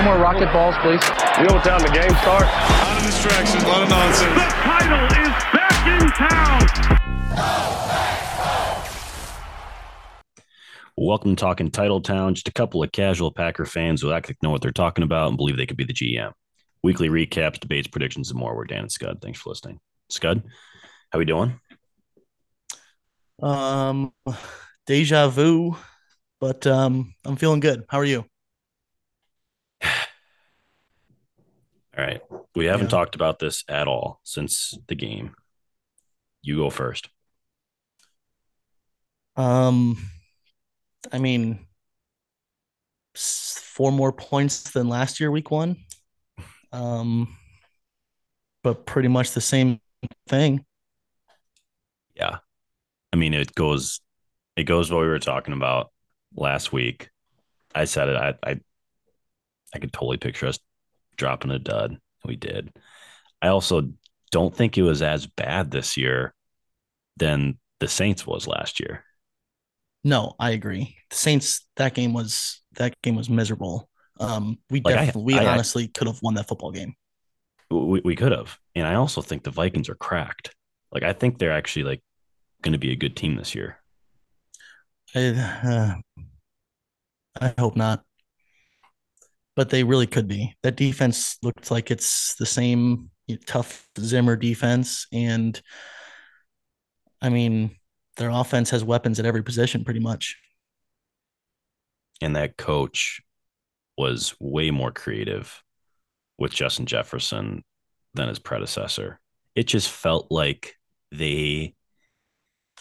No more rocket balls, please. You know what time the game starts? A lot of distractions, a lot of nonsense. The title is back in town. Welcome to Talking Title Town. Just a couple of casual Packer fans who actually know what they're talking about and believe they could be the GM. Weekly recaps, debates, predictions, and more. We're Dan and Scud. Thanks for listening. Scud, how are we doing? Um, deja vu, but um, I'm feeling good. How are you? Right. We haven't Yeah. talked about this at all since the game. You go first. Um, I mean, four more points than last year, week one. Um, but pretty much the same thing. Yeah. I mean, it goes it goes what we were talking about last week. I said it. I I, I could totally picture us dropping a dud. We did. I also don't think it was as bad this year than the Saints was last year. No, I agree. The Saints that game was that game was miserable. Um, we Like, definitely, we I- I- honestly could have won that football game. We, we could have. And I also think the Vikings are cracked. Like I think they're actually like going to be a good team this year. I, uh, I hope not. But they really could be. That defense looked like it's the same you know, tough Zimmer defense. And I mean, their offense has weapons at every position pretty much. and that coach was way more creative with Justin Jefferson than his predecessor. It just felt like they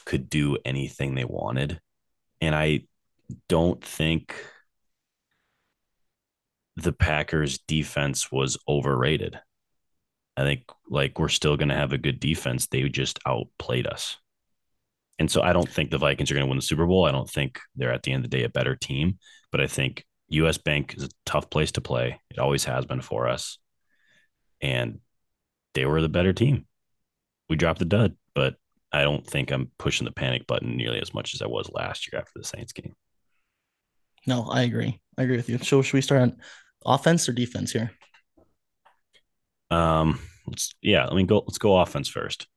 could do anything they wanted. And I don't think the Packers defense was overrated. I think like we're still going to have a good defense. They just outplayed us. And so I don't think the Vikings are going to win the Super Bowl. I don't think they're at the end of the day a better team but I think US Bank is a tough place to play. It always has been for us. And they were the better team. We dropped the dud, but I don't think I'm pushing the panic button nearly as much as I was last year after the Saints game. No, I agree. I agree with you. So should we start on offense or defense here? Um, let's yeah, let me go. Let's go offense first.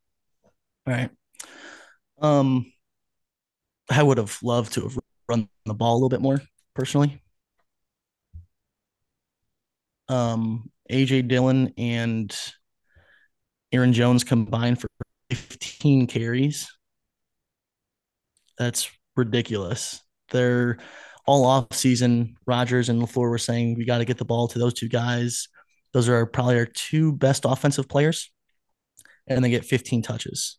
All right. Um, I would have loved to have run the ball a little bit more personally. Um, AJ Dillon and Aaron Jones combined for 15 carries. That's ridiculous. They're all off season. Rodgers and LaFleur were saying we got to get the ball to those two guys. Those are probably our two best offensive players, and they get 15 touches.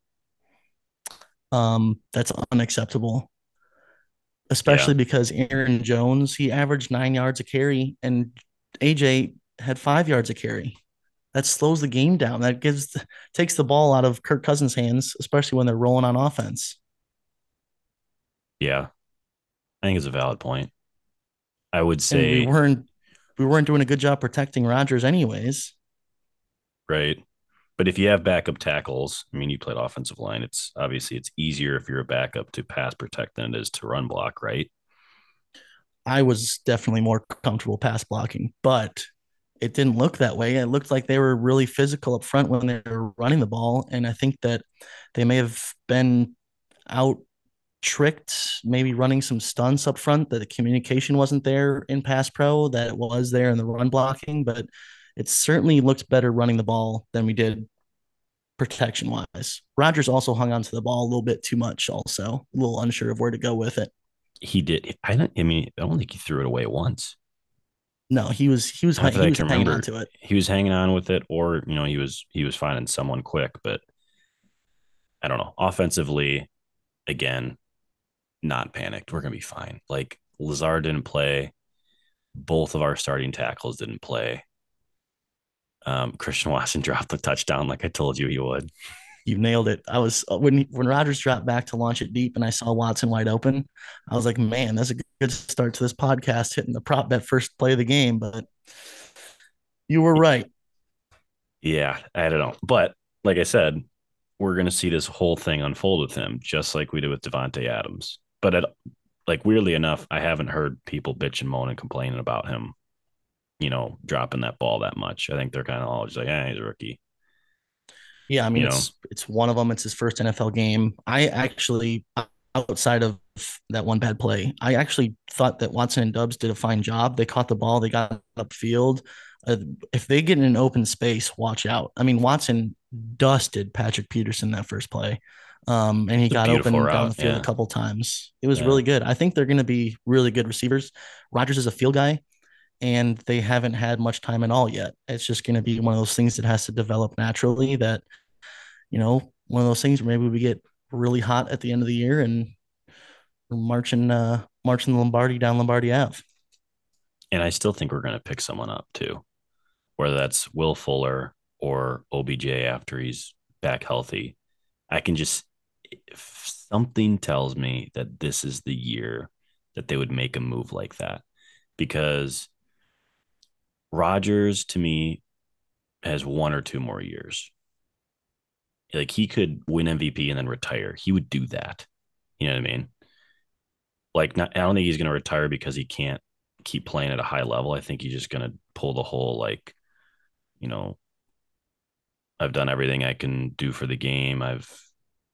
Um, that's unacceptable, especially because Aaron Jones he averaged nine yards a carry, and AJ had five yards a carry. That slows the game down. That gives takes the ball out of Kirk Cousins' hands, especially when they're rolling on offense. Yeah. I think it's a valid point. I would And say we weren't we weren't doing a good job protecting Rodgers, anyways. right. But if you have backup tackles, I mean, you played offensive line. It's obviously it's easier if you're a backup to pass protect than it is to run block, right? I was definitely more comfortable pass blocking, but it didn't look that way. It looked like they were really physical up front when they were running the ball. And I think that they may have been out tricked, maybe running some stunts up front, that the communication wasn't there in pass pro, that it was there in the run blocking, but it certainly looked better running the ball than we did protection wise. Rodgers also hung onto the ball a little bit too much, also, a little unsure of where to go with it. He did. I don't. I mean, I don't think he threw it away once. No, he was he was he was hanging remember. on to it. He was hanging on with it, or you know, he was he was finding someone quick. But I don't know. Offensively, again, not panicked. We're gonna be fine. Like Lazard didn't play. Both of our starting tackles didn't play. Um, Christian Watson dropped the touchdown like I told you he would. You nailed it. I was uh, when when Rodgers dropped back to launch it deep, and I saw Watson wide open. I was like, man, that's a good start to this podcast, hitting the prop bet first play of the game. But you were right. Yeah, I don't know. But like I said, we're going to see this whole thing unfold with him, just like we did with Davante Adams. But it, like weirdly enough, I haven't heard people bitch and moan and complaining about him you know, dropping that ball that much. I think they're kind of all just like, yeah, he's a rookie. Yeah, I mean You it's it's one of them. It's his first NFL game. I actually outside of that one bad play, I actually thought that Watson and Doubs did a fine job. They caught the ball, they got upfield. Uh, if they get in an open space, watch out. I mean, Watson dusted Patrick Peterson that first play. Um, and he got open beautiful down the field yeah. a couple times. It was Yeah. really good. I think they're going to be really good receivers. Rodgers is a field guy, and they haven't had much time at all yet. It's just going to be one of those things that has to develop naturally. That you know, one of those things where maybe we get really hot at the end of the year and we're marching, uh, marching Lombardi down Lombardi Ave. And I still think we're going to pick someone up too, whether that's Will Fuller or OBJ after he's back healthy. I can just, something tells me that this is the year that they would make a move like that because Rodgers to me has one or two more years. Like he could win MVP and then retire. He would do that. You know what I mean? Like, not, I don't think he's going to retire because he can't keep playing at a high level. I think he's just going to pull the whole like, you know, I've done everything I can do for the game. I've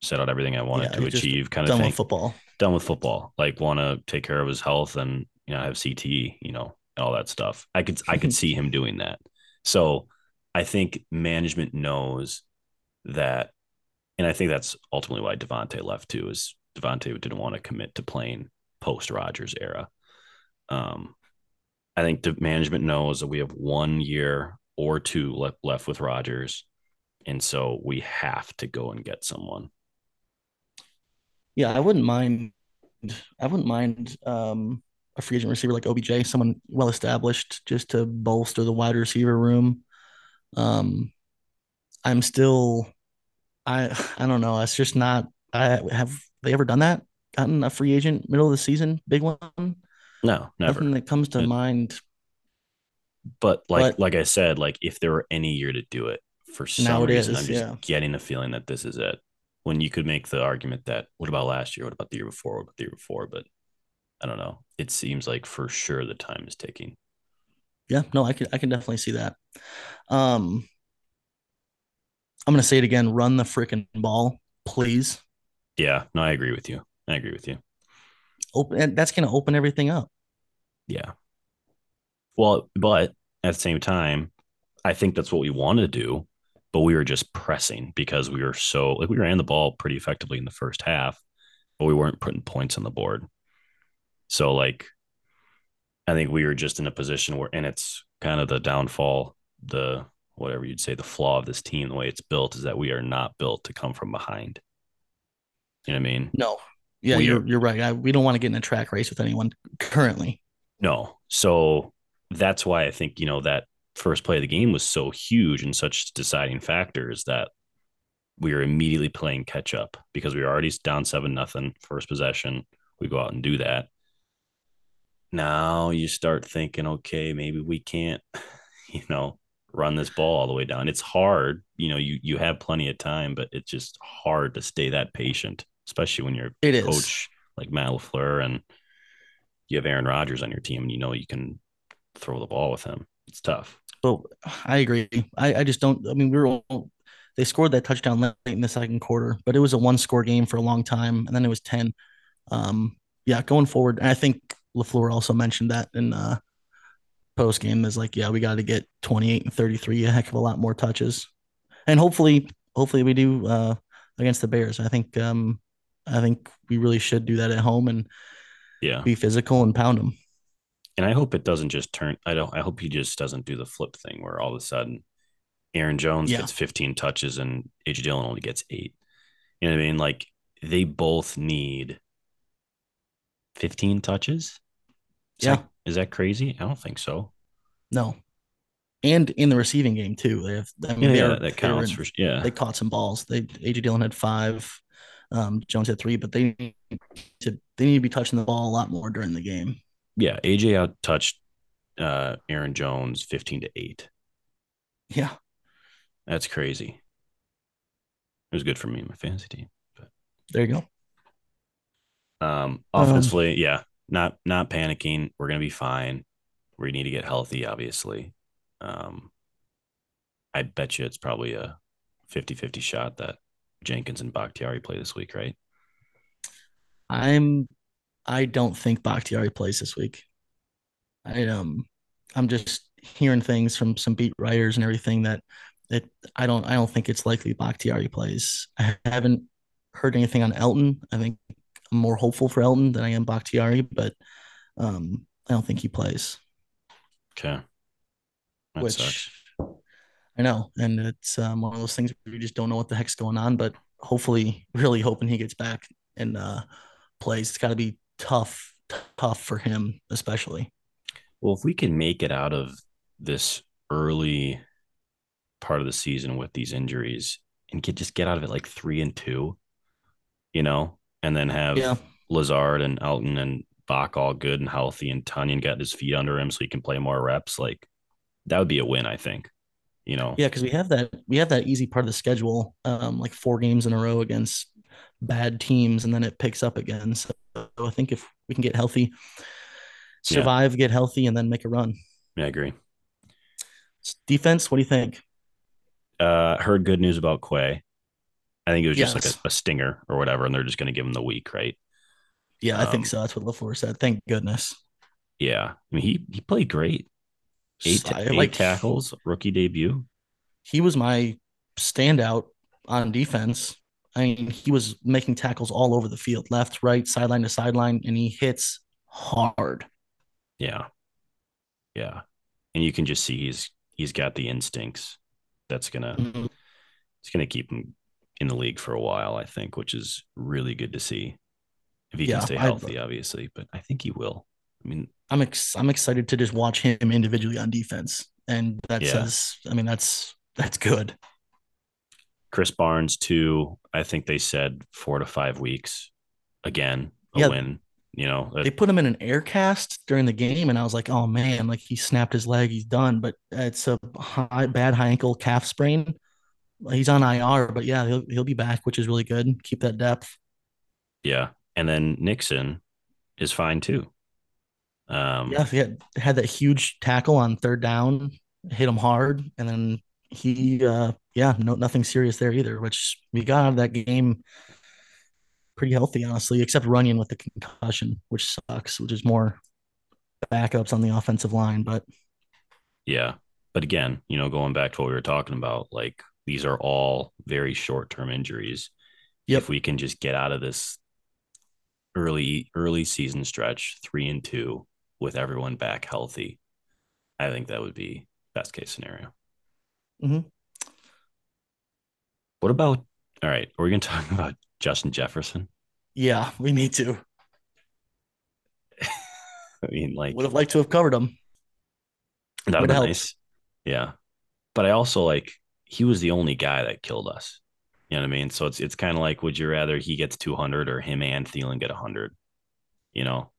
set out everything I wanted Yeah, to achieve, kind of Done thing. with football. Done with football. Like, want to take care of his health and you know have CTE, you know, all that stuff. I could I could see him doing that. So I think management knows that, and I think that's ultimately why Davante left too. Is Davante didn't want to commit to playing post Rodgers era. Um, I think the management knows that we have one year or two left left with Rodgers, and so we have to go and get someone. Yeah, I wouldn't mind. I wouldn't mind um, a free agent receiver like OBJ, someone well established, just to bolster the wide receiver room. Um, I'm still, I I don't know. It's just not. I have they ever done that? Gotten a free agent middle of the season, big one. No, never. Nothing that comes to It- mind. But like But- like I said, like if there were any year to do it, for some reason, is, I'm just yeah. getting a feeling that this is it. When you could make the argument that what about last year? What about the year before? What about the year before? But I don't know. It seems like for sure the time is ticking. Yeah, no, I can I can definitely see that. Um, I'm gonna say it again. Run the freaking ball, please. Yeah, no, I agree with you. I agree with you. Open. and That's gonna open everything up. Yeah. Well, but at the same time, I think that's what we want to do, but we were just pressing because we were so like we ran the ball pretty effectively in the first half, but we weren't putting points on the board. So like I think we were just in a position where and it's kind of the downfall, the whatever you'd say, the flaw of this team, the way it's built is that we are not built to come from behind. You know what I mean? No. Yeah, We you're are- you're right. I, we don't want to get in a track race with anyone currently. No. So that's why I think, you know, that first play of the game was so huge and such deciding factors that we were immediately playing catch up because we were already down seven nothing first possession. We go out and do that. Now you start thinking, okay, maybe we can't, you know, run this ball all the way down. It's hard, you know, you you have plenty of time, but it's just hard to stay that patient, especially when you're It coach like Matt LaFleur and you have Aaron Rodgers on your team and you know you can throw the ball with him. It's tough. But I agree. I, I just don't. I mean, we were all, they scored that touchdown late in the second quarter, but it was a one score game for a long time, and then it was ten. Um, yeah, going forward, and I think Lafleur also mentioned that in uh, post game is like, yeah, we got to get twenty eight and thirty three, a heck of a lot more touches, and hopefully, hopefully we do uh, against the Bears. I think um, I think we really should do that at home and Yeah. be physical and pound them. And I hope it doesn't just turn I don't I hope he just doesn't do the flip thing where all of a sudden Aaron Jones Yeah. gets 15 touches and AJ Dillon only gets eight. You know what I mean? Like they both need 15 touches. Is Yeah. that, is that crazy? I don't think so. No, and in the receiving game too. They have. I mean, Yeah, yeah, that counts in- for yeah. they caught some balls. They AJ Dillon had five, um, Jones had three, but they need to they need to be touching the ball a lot more during the game. Yeah, AJ out touched uh, Aaron Jones 15 to 8. Yeah, That's crazy. It was good for me and my fantasy team. But there you go. Um, Um, offensively, yeah, not not panicking. We're gonna be fine. we need to get healthy, obviously. Um, I bet you it's probably a 50 50 shot that Jenkins and Bakhtiari play this week, right? I'm I don't think Bakhtiari plays this week. I um I'm just hearing things from some beat writers and everything that it I don't I don't think it's likely Bakhtiari plays. I haven't heard anything on Elton. I think I'm more hopeful for Elton than I am Bakhtiari, but um I don't think he plays. Okay. That which sucks. I know, and it's um, one of those things where you just don't know what the heck's going on. But hopefully, really hoping he gets back and uh, plays. It's got to be tough, tough for him, especially. Well, if we can make it out of this early part of the season with these injuries and get just get out of it like three and two, you know, and then have Yeah, Lazard and Elton and Bach all good and healthy and Runyan got his feet under him so he can play more reps, like that would be a win, I think. You know, yeah, because we have that we have that easy part of the schedule, um, like four games in a row against bad teams, and then it picks up again. So I think if we can get healthy, survive, get healthy, and then make a run. yeah, I agree. Defense, what do you think? Uh heard good news about Quay. I think it was just like a, a stinger or whatever, and they're just gonna give him the week, right? Yeah, I Um, think so. That's what LaFleur said. Thank goodness. Yeah. I mean he he played great. Eight, I- eight like, tackles, rookie debut. he was my standout on defense. I mean, he was making tackles all over the field, left, right, sideline to sideline, and he hits hard. Yeah. Yeah. And you can just see he's he's got the instincts that's gonna Mhm. it's gonna keep him in the league for a while, I think, which is really good to see. If he Yeah, can stay healthy, obviously, but I think he will. I mean, I'm ex- I'm excited to just watch him individually on defense, and that Yeah. says, I mean, that's that's good. Krys Barnes too. I think they said four to five weeks. Again, a Yeah. win. You know, They put him in an air cast during the game, and I was like, oh man, like he snapped his leg, he's done. But it's a high, bad high ankle calf sprain. He's on IR, but yeah, he'll he'll be back, which is really good. Keep that depth. yeah. And then Nixon is fine too. Um, Yeah, he had, had that huge tackle on third down, hit him hard, and then he, uh, yeah, no, nothing serious there either. Which we got out of that game pretty healthy, honestly, except Runyan with the concussion, which sucks. Which is more backups on the offensive line, but Yeah. But again, you know, going back to what we were talking about, like these are all very short term injuries. Yep. If we can just get out of this early, early season stretch, three and two, with everyone back healthy, I think that would be best case scenario. Mhm. What about all right, are we gonna talk about Justin Jefferson? yeah, we need to. I mean, like Would have liked to have covered him. That would be nice. Yeah. But I also like he was the only guy that killed us. You know what I mean? So it's it's kind of like would you rather he gets 200 or him and Thielen get 100? You know?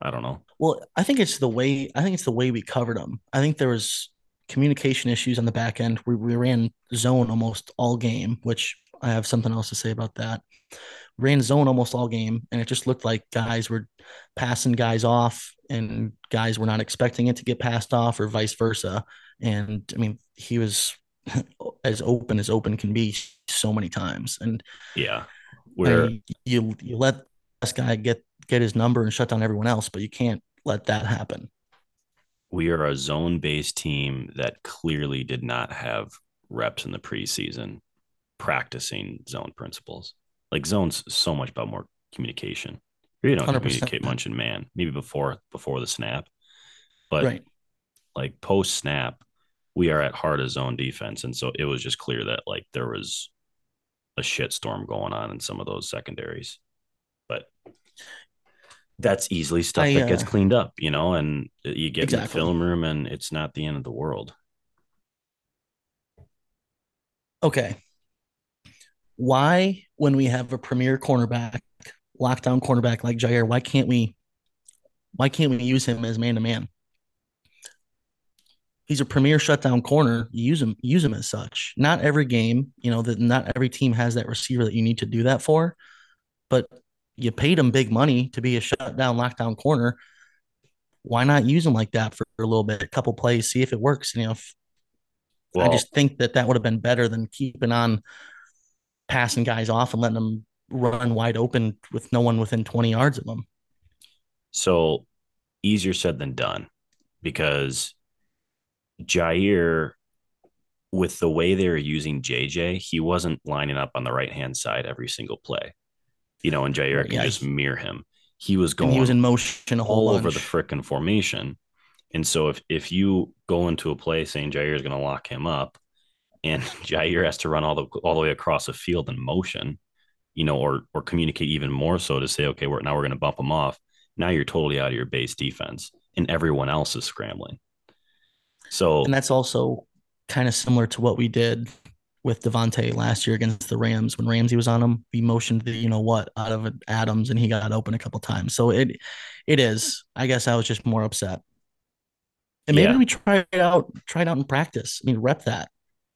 I don't know. Well, I think it's the way I think it's the way we covered him. I think there was communication issues on the back end. We, we ran zone almost all game, which I have something else to say about that. Ran zone almost all game, and it just looked like guys were passing guys off, and guys were not expecting it to get passed off, or vice versa. And I mean, he was as open as open can be so many times, and Yeah. I Where mean, you you let this guy get get his number and shut down everyone else, but you can't let that happen. We are a zone based team that clearly did not have reps in the preseason practicing zone principles. Like zones so much about more communication. You don't 100%. communicate much in man, maybe before before the snap. But right. like post snap, we are at heart a zone defense. And so it was just clear that like there was a shit storm going on in some of those secondaries. But that's easily stuff I, that gets uh, cleaned up, you know, and you get in the film room and it's not the end of the world. Okay. Why, when we have a premier cornerback, lockdown cornerback like Jaire, why can't we why can't we use him as man to man? He's a premier shutdown corner. You use him, use him as such. Not every game, you know, that not every team has that receiver that you need to do that for, but you paid him big money to be a shutdown lockdown corner. why not use him like that for a little bit, a couple plays, see if it works. You know, if, Well, I just think that that would have been better than keeping on passing guys off and letting them run wide open with no one within 20 yards of them. so easier said than done because Jaire, with the way they were using JJ, he wasn't lining up on the right hand side every single play. You know, and Jaire can yeah, just mirror him. He was going he was in motion all over the frickin' formation. And so if if you go into a play saying Jaire is going to lock him up, and Jaire has to run all the all the way across the field in motion, you know, or or communicate even more so to say, okay, we're now we're going to bump him off. Now you're totally out of your base defense, and everyone else is scrambling. So And that's also kind of similar to what we did with Davante last year against the Rams when Ramsey was on him. We motioned the you know what out of Adams and he got open a couple times. So it it is. I guess I was just more upset. And maybe Yeah. we try it out, try it out in practice. I mean, rep that.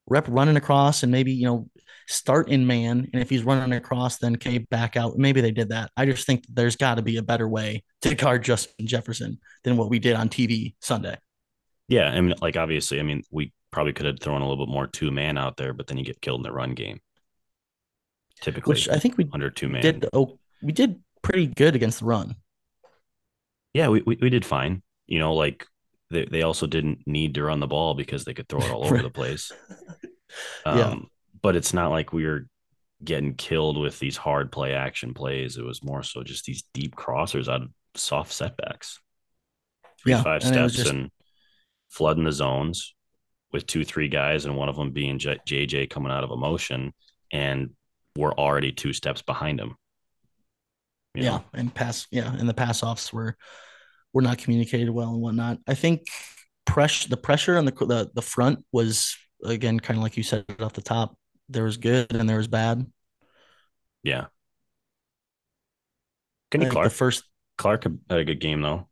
Rep running across and maybe, you know, start in man. And if he's running across, then okay, back out. Maybe they did that. I just think there's got to be a better way to guard Justin Jefferson than what we did on TV Sunday. yeah, I mean, like obviously, I mean, we probably could have thrown a little bit more two man out there, but then you get killed in the run game. Typically, Which I think we under two man. did oh we did pretty good against the run. Yeah, we, we, we did fine. You know, like they, they also didn't need to run the ball because they could throw it all over the place. Um, Yeah. But it's not like we were getting killed with these hard play action plays. It was more so just these deep crossers out of soft setbacks. Three, Yeah, five and steps just- and flooding the zones with two, three guys, and one of them being J- JJ coming out of emotion. And we're already two steps behind him. You yeah, know? and pass yeah, and the pass offs were were not communicated well and whatnot. I think pressure the pressure on the the, the front was again kind of like you said off the top. There was good and there was bad. Yeah. I Kenny think Clark. the first Clark had a good game though.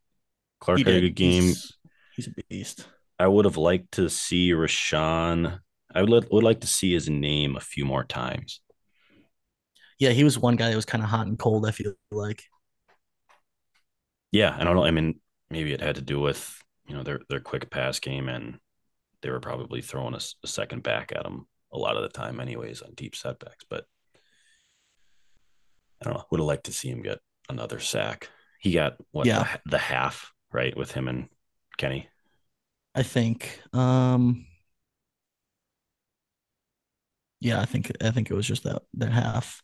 Clark he had a good game. He's, he's a beast. I would have liked to see Rashan. I would, would like to see his name a few more times. Yeah, he was one guy that was kind of hot and cold. I feel like Yeah, I don't know. I mean, maybe it had to do with you know their their quick pass game, and they were probably throwing a second back at him a lot of the time, anyways, on deep setbacks. But I don't know. Would have liked to see him get another sack. He got what Yeah. the, the half right with him and Kenny. I think. Um, yeah, I think I think it was just that that half.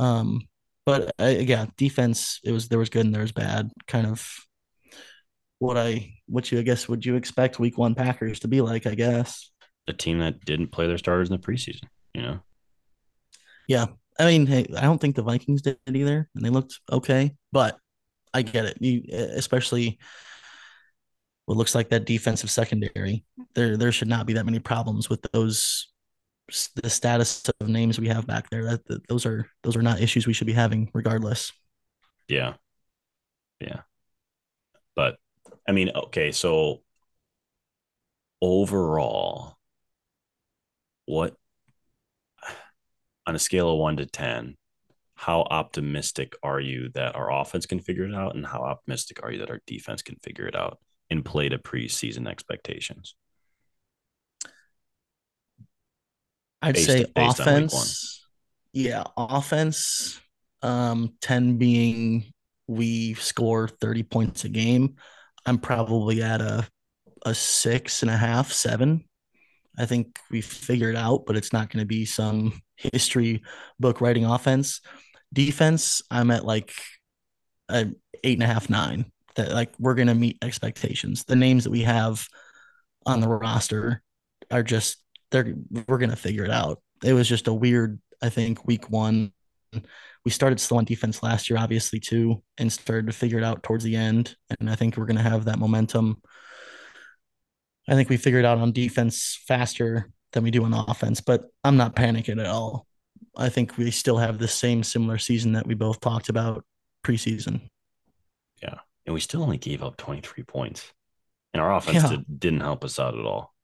Um, but I, yeah, defense. It was there was good and there was bad. Kind of what I what you I guess would you expect Week One Packers to be like? I guess. A team that didn't play their starters in the preseason. You know. Yeah, I mean, hey, I don't think the Vikings did either, and they looked okay. But I get it. You especially what looks like that defensive secondary. There there should not be that many problems with those the status of names we have back there. That, that those are those are not issues we should be having regardless. Yeah. Yeah. But I mean, okay, so overall, what on a scale of one to 10, how optimistic are you that our offense can figure it out? And how optimistic are you that our defense can figure it out and play to preseason expectations? I'd Based- say based on offense. Yeah, offense. Um, 10 being we score 30 points a game. I'm probably at a a six and a half, seven. I think we figured it out, but it's not going to be some history book writing offense. Defense, I'm at like a eight and a half, nine. That like we're going to meet expectations. The names that we have on the roster are just they're we're going to figure it out. It was just a weird, I think, week one. We started slow on defense last year, obviously too, and started to figure it out towards the end. And I think we're going to have that momentum. I think we figured out on defense faster than we do on offense, but I'm not panicking at all. I think we still have the same similar season that we both talked about preseason. And we still only gave up 23 points. And our offense Yeah. did, didn't help us out at all.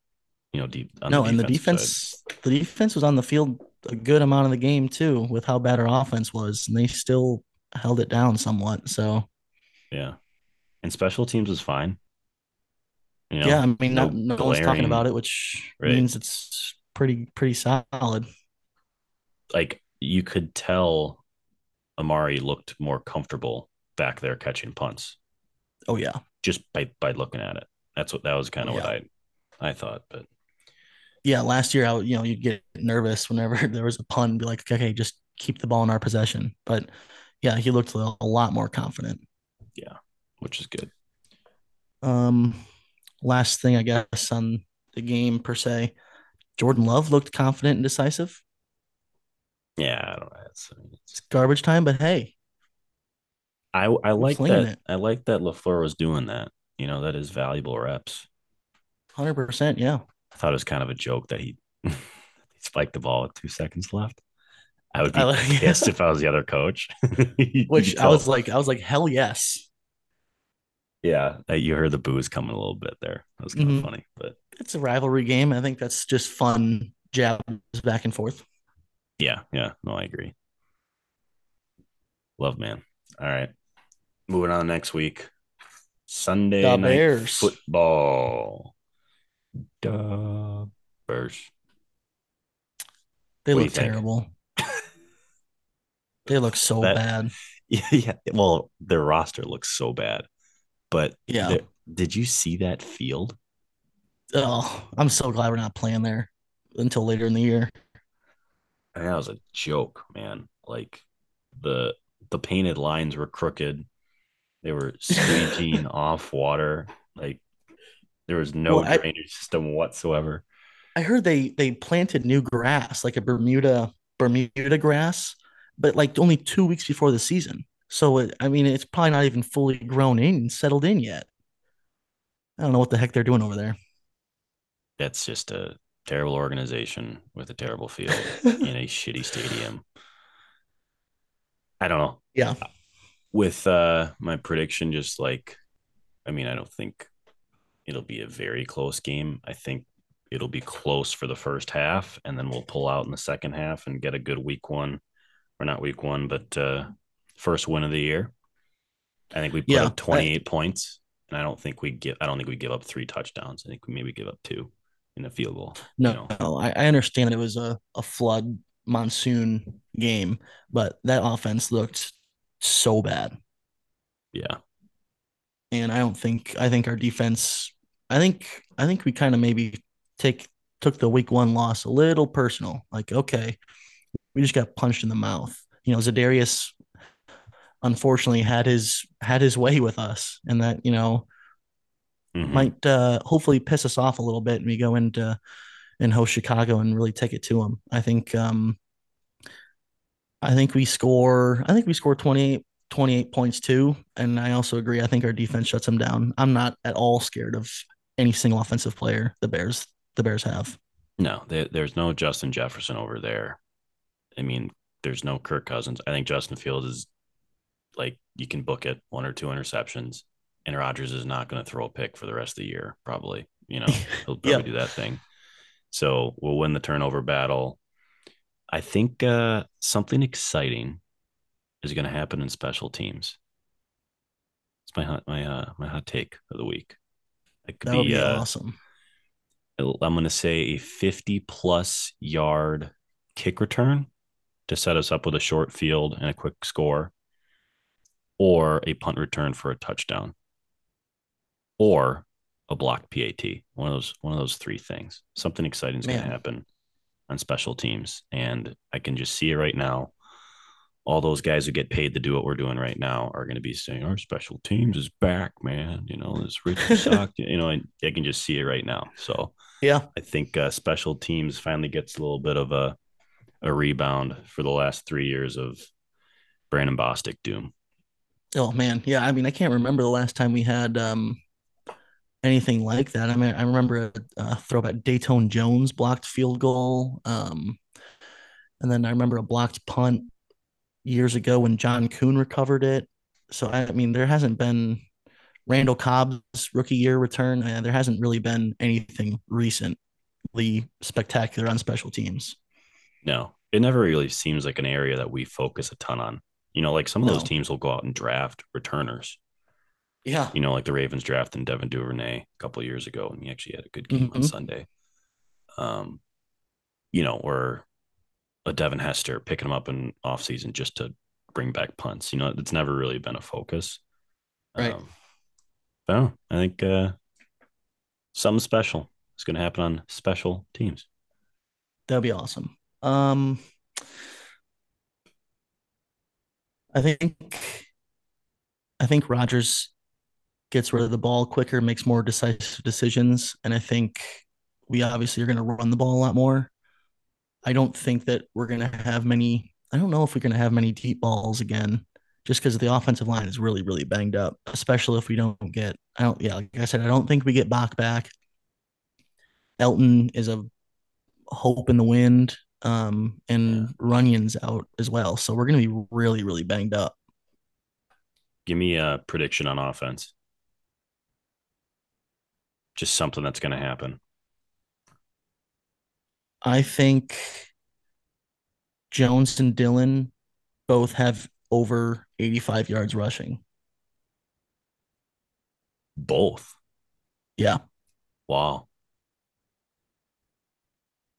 You know, deep on no, and the defensive side. defense, the defense was on the field a good amount of the game too, with how bad our offense was, and they still held it down somewhat. So Yeah. And special teams was fine. You know, yeah, I mean, no not, no one's talking about it, which Right. means it's pretty pretty solid. like you could tell Amari looked more comfortable back there catching punts Oh yeah, just by by looking at it. That's what that was kind of what I I thought, but yeah. Last year, I you know you'd get nervous whenever there was a pun, be like, okay, just keep the ball in our possession. But yeah, he looked a, lot more confident. Yeah, which is good. Um, last thing I guess on the game per se, Jordan Love looked confident and decisive. Yeah, I don't know. It's, I, mean, it's, It's garbage time, but hey, I I like that. it. I like that Lafleur was doing that. You know, that is valuable reps. hundred percent, yeah. I thought it was kind of a joke that he, he spiked the ball with two seconds left. I would be I like- pissed if I was the other coach. Which I was like, I was like, hell yes. yeah, you heard the boos coming a little bit there. That was kind Mhm. of funny, but It's a rivalry game. I think that's just fun jabs back and forth. yeah, yeah, no, I agree. Love, man. All right, moving on next week. Sunday The night Bears. football. Duh, Bears. They What look terrible. they look so That- bad. Yeah, yeah. Well, their roster looks so bad, but Yeah. the- did you see that field? Oh, I'm so glad we're not playing there until later in the year. I mean, that was a joke, man. Like the the painted lines were crooked. They were squeegeeing off water. Like there was no Well, I- drainage system whatsoever. I heard they they planted new grass, like a Bermuda Bermuda grass, but like only two weeks before the season. So it, I mean, it's probably not even fully grown in and settled in yet. I don't know what the heck they're doing over there. That's just a terrible organization with a terrible field in a shitty stadium. I don't know. Yeah. With uh my prediction, just like I mean, I don't think it'll be a very close game. I think it'll be close for the first half, and then we'll pull out in the second half and get a good week one, or not week one, but uh first win of the year. I think we put Yeah, up 28 points, and I don't think we give I don't think we give up three touchdowns. I think we maybe give up two in a field goal. No, you know. no, I, I understand that it was a, a flood monsoon game, but that offense looked so bad. Yeah. And I don't think I think our defense I think I think we kind of maybe take took the week one loss a little personal. Like, okay, we just got punched in the mouth. You know, Za'Darius unfortunately had his had his way with us and that, you know, Mhm. might uh hopefully piss us off a little bit and we go into and host Chicago and really take it to them. I think um I think we score I think we score 28 28 points too and I also agree I think our defense shuts them down. I'm not at all scared of any single offensive player the Bears the Bears have. No, there, there's no Justin Jefferson over there. I mean, there's no Kirk Cousins. I think Justin Fields is like you can book it one or two interceptions, and Rodgers is not going to throw a pick for the rest of the year. Probably, you know, he'll probably Yeah. do that thing. So we'll win the turnover battle. I think uh, something exciting is going to happen in special teams. It's my hot my uh, my hot take of the week. It could That would be, be uh, awesome. I'm going to say a 50 plus yard kick return to set us up with a short field and a quick score, or a punt return for a touchdown, or a blocked PAT. One of those, one of those three things. Something exciting is going to happen on special teams, and I can just see it right now. All those guys who get paid to do what we're doing right now are going to be saying, "Our special teams is back, man." You know, this Richard Sock. You know, and I can just see it right now. So Yeah. I think uh, special teams finally gets a little bit of a a rebound for the last three years of Brandon Bostick doom. Oh man, yeah. I mean, I can't remember the last time we had um anything like that. I mean, I remember a, a throwback Datone Jones blocked field goal, um, and then I remember a blocked punt years ago when John Kuhn recovered it. So I mean, there hasn't been Randall Cobb's rookie year return. Uh, there hasn't really been anything recently spectacular on special teams. No, it never really seems like an area that we focus a ton on. You know, like some of those teams will go out and draft returners. Yeah. You know, like the Ravens drafting Devin Duvernay a couple of years ago, and he actually had a good game on Mhm. Sunday. Um, you know, or a Devin Hester picking him up in offseason just to bring back punts. You know, it's never really been a focus. Right. Um, no, I think uh, something special is going to happen on special teams. That'd be awesome. Um, I think I think Rodgers gets rid of the ball quicker, makes more decisive decisions, and I think we obviously are going to run the ball a lot more. I don't think that we're going to have many. I don't know if we're going to have many deep balls again, just because the offensive line is really, really banged up. Especially if we don't get. I don't. Yeah, like I said, I don't think we get Bach back. Elton is a hope in the wind, um, and Runyan's out as well. So we're going to be really, really banged up. Give me a prediction on offense. Just something that's going to happen. I think Jones and Dillon both have over 85 yards rushing. Both. Yeah. Wow.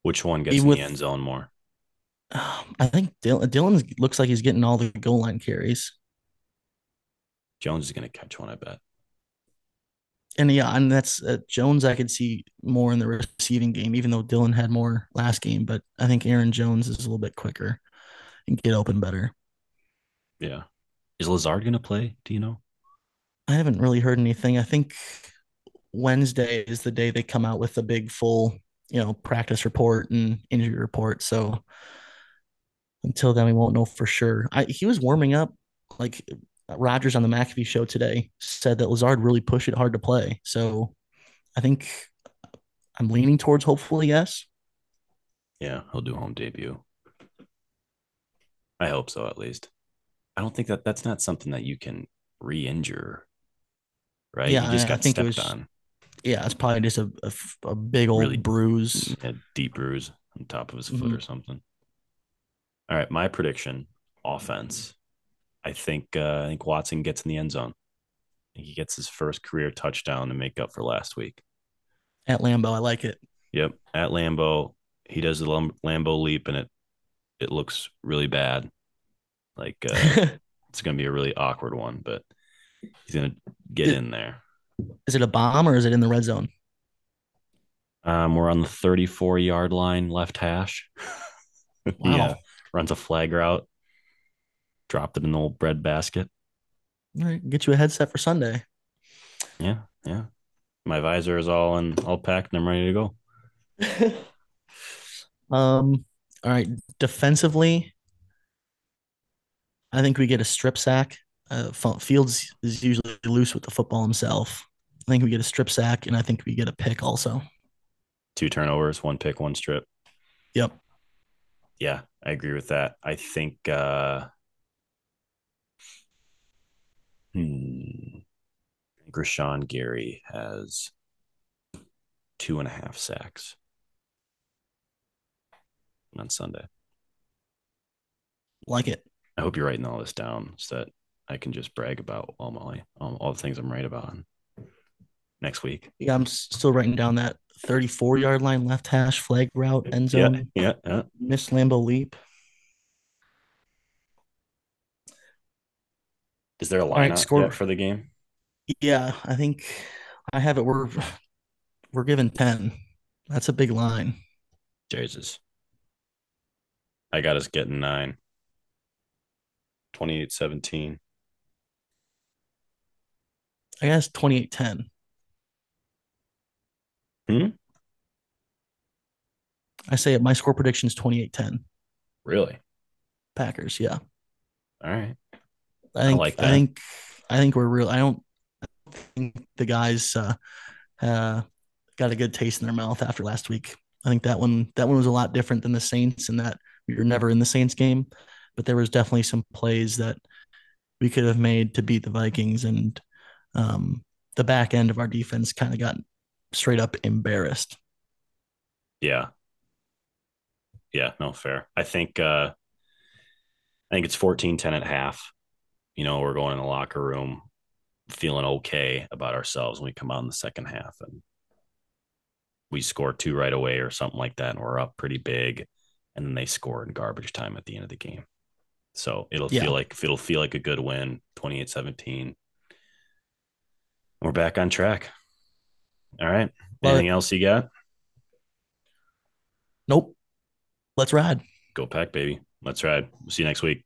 Which one gets Even in the end zone more? I think Dylan, Dillon looks like he's getting all the goal line carries. Jones is going to catch one, I bet. And yeah, and that's uh, Jones. I could see more in the receiving game, even though Dillon had more last game. But I think Aaron Jones is a little bit quicker and get open better. Yeah. Is Lazard going to play? Do you know? I haven't really heard anything. I think Wednesday is the day they come out with the big full, you know, practice report and injury report. So until then, we won't know for sure. I he was warming up, like Rodgers on the McAfee show today said that Lazard really pushed it hard to play. So I think I'm leaning towards hopefully yes. Yeah, he'll do home debut. I hope so, at least. I don't think that that's not something that you can re-injure, right? Yeah, he just I- I got think it stepped was- on, Yeah, it's probably just a a big old Really- bruise. a deep bruise on top of his foot Mhm. or something. All right, my prediction: offense. I think uh, I think Watson gets in the end zone. I think he gets his first career touchdown to make up for last week. At Lambeau, I like it. Yep, at Lambeau, he does the Lam- Lambeau leap, and it it looks really bad. Like uh, it's going to be a really awkward one, but he's going to get It- in there. is it a bomb or is it in the red zone? Um, we're on the 34 yard line, left hash. Wow. yeah, runs a flag route, dropped it in the old bread basket. All right, get you a headset for Sunday. Yeah, yeah. My visor is all in, all packed, and I'm ready to go. um, all right. Defensively, I think we get a strip sack. Uh, Fields is usually loose with the football himself. I think we get a strip sack, and I think we get a pick also. Two turnovers, one pick, one strip. Yep. Yeah, I agree with that. I think uh hmm, Rashan Gary has two and a half sacks on Sunday. Like it. I hope you're writing all this down so that I can just brag about all my all, all the things I'm right about next week. Yeah, I'm still writing down that 34 yard line left hash flag route end Yeah, zone. yeah, yeah. Miss Lambeau leap. Is there a right, score- yet for the game? Yeah, I think I have it. We're we're given 10. That's a big line. Jesus. I got us getting nine. 28 17. I guess 28 10. Hmm? I say my score prediction is 28 10. Really? Packers, yeah. All right. I think I, like that. think I think we're real. I don't think the guys uh, uh, got a good taste in their mouth after last week. I think that one that one was a lot different than the Saints in that we were never in the Saints game, but there was definitely some plays that we could have made to beat the Vikings, and um, the back end of our defense kind of got straight up embarrassed. Yeah. Yeah, no, fair. I think uh I think it's 14 10 at half. You know, we're going in the locker room feeling okay about ourselves when we come out in the second half and we score two right away or something like that, and we're up pretty big, and then they score in garbage time at the end of the game. So it'll Yeah. feel like it'll feel like a good win, 28-17. We're back on track. All right. Love Anything else you got? Nope. Let's ride. Go pack, baby. Let's ride. See you next week.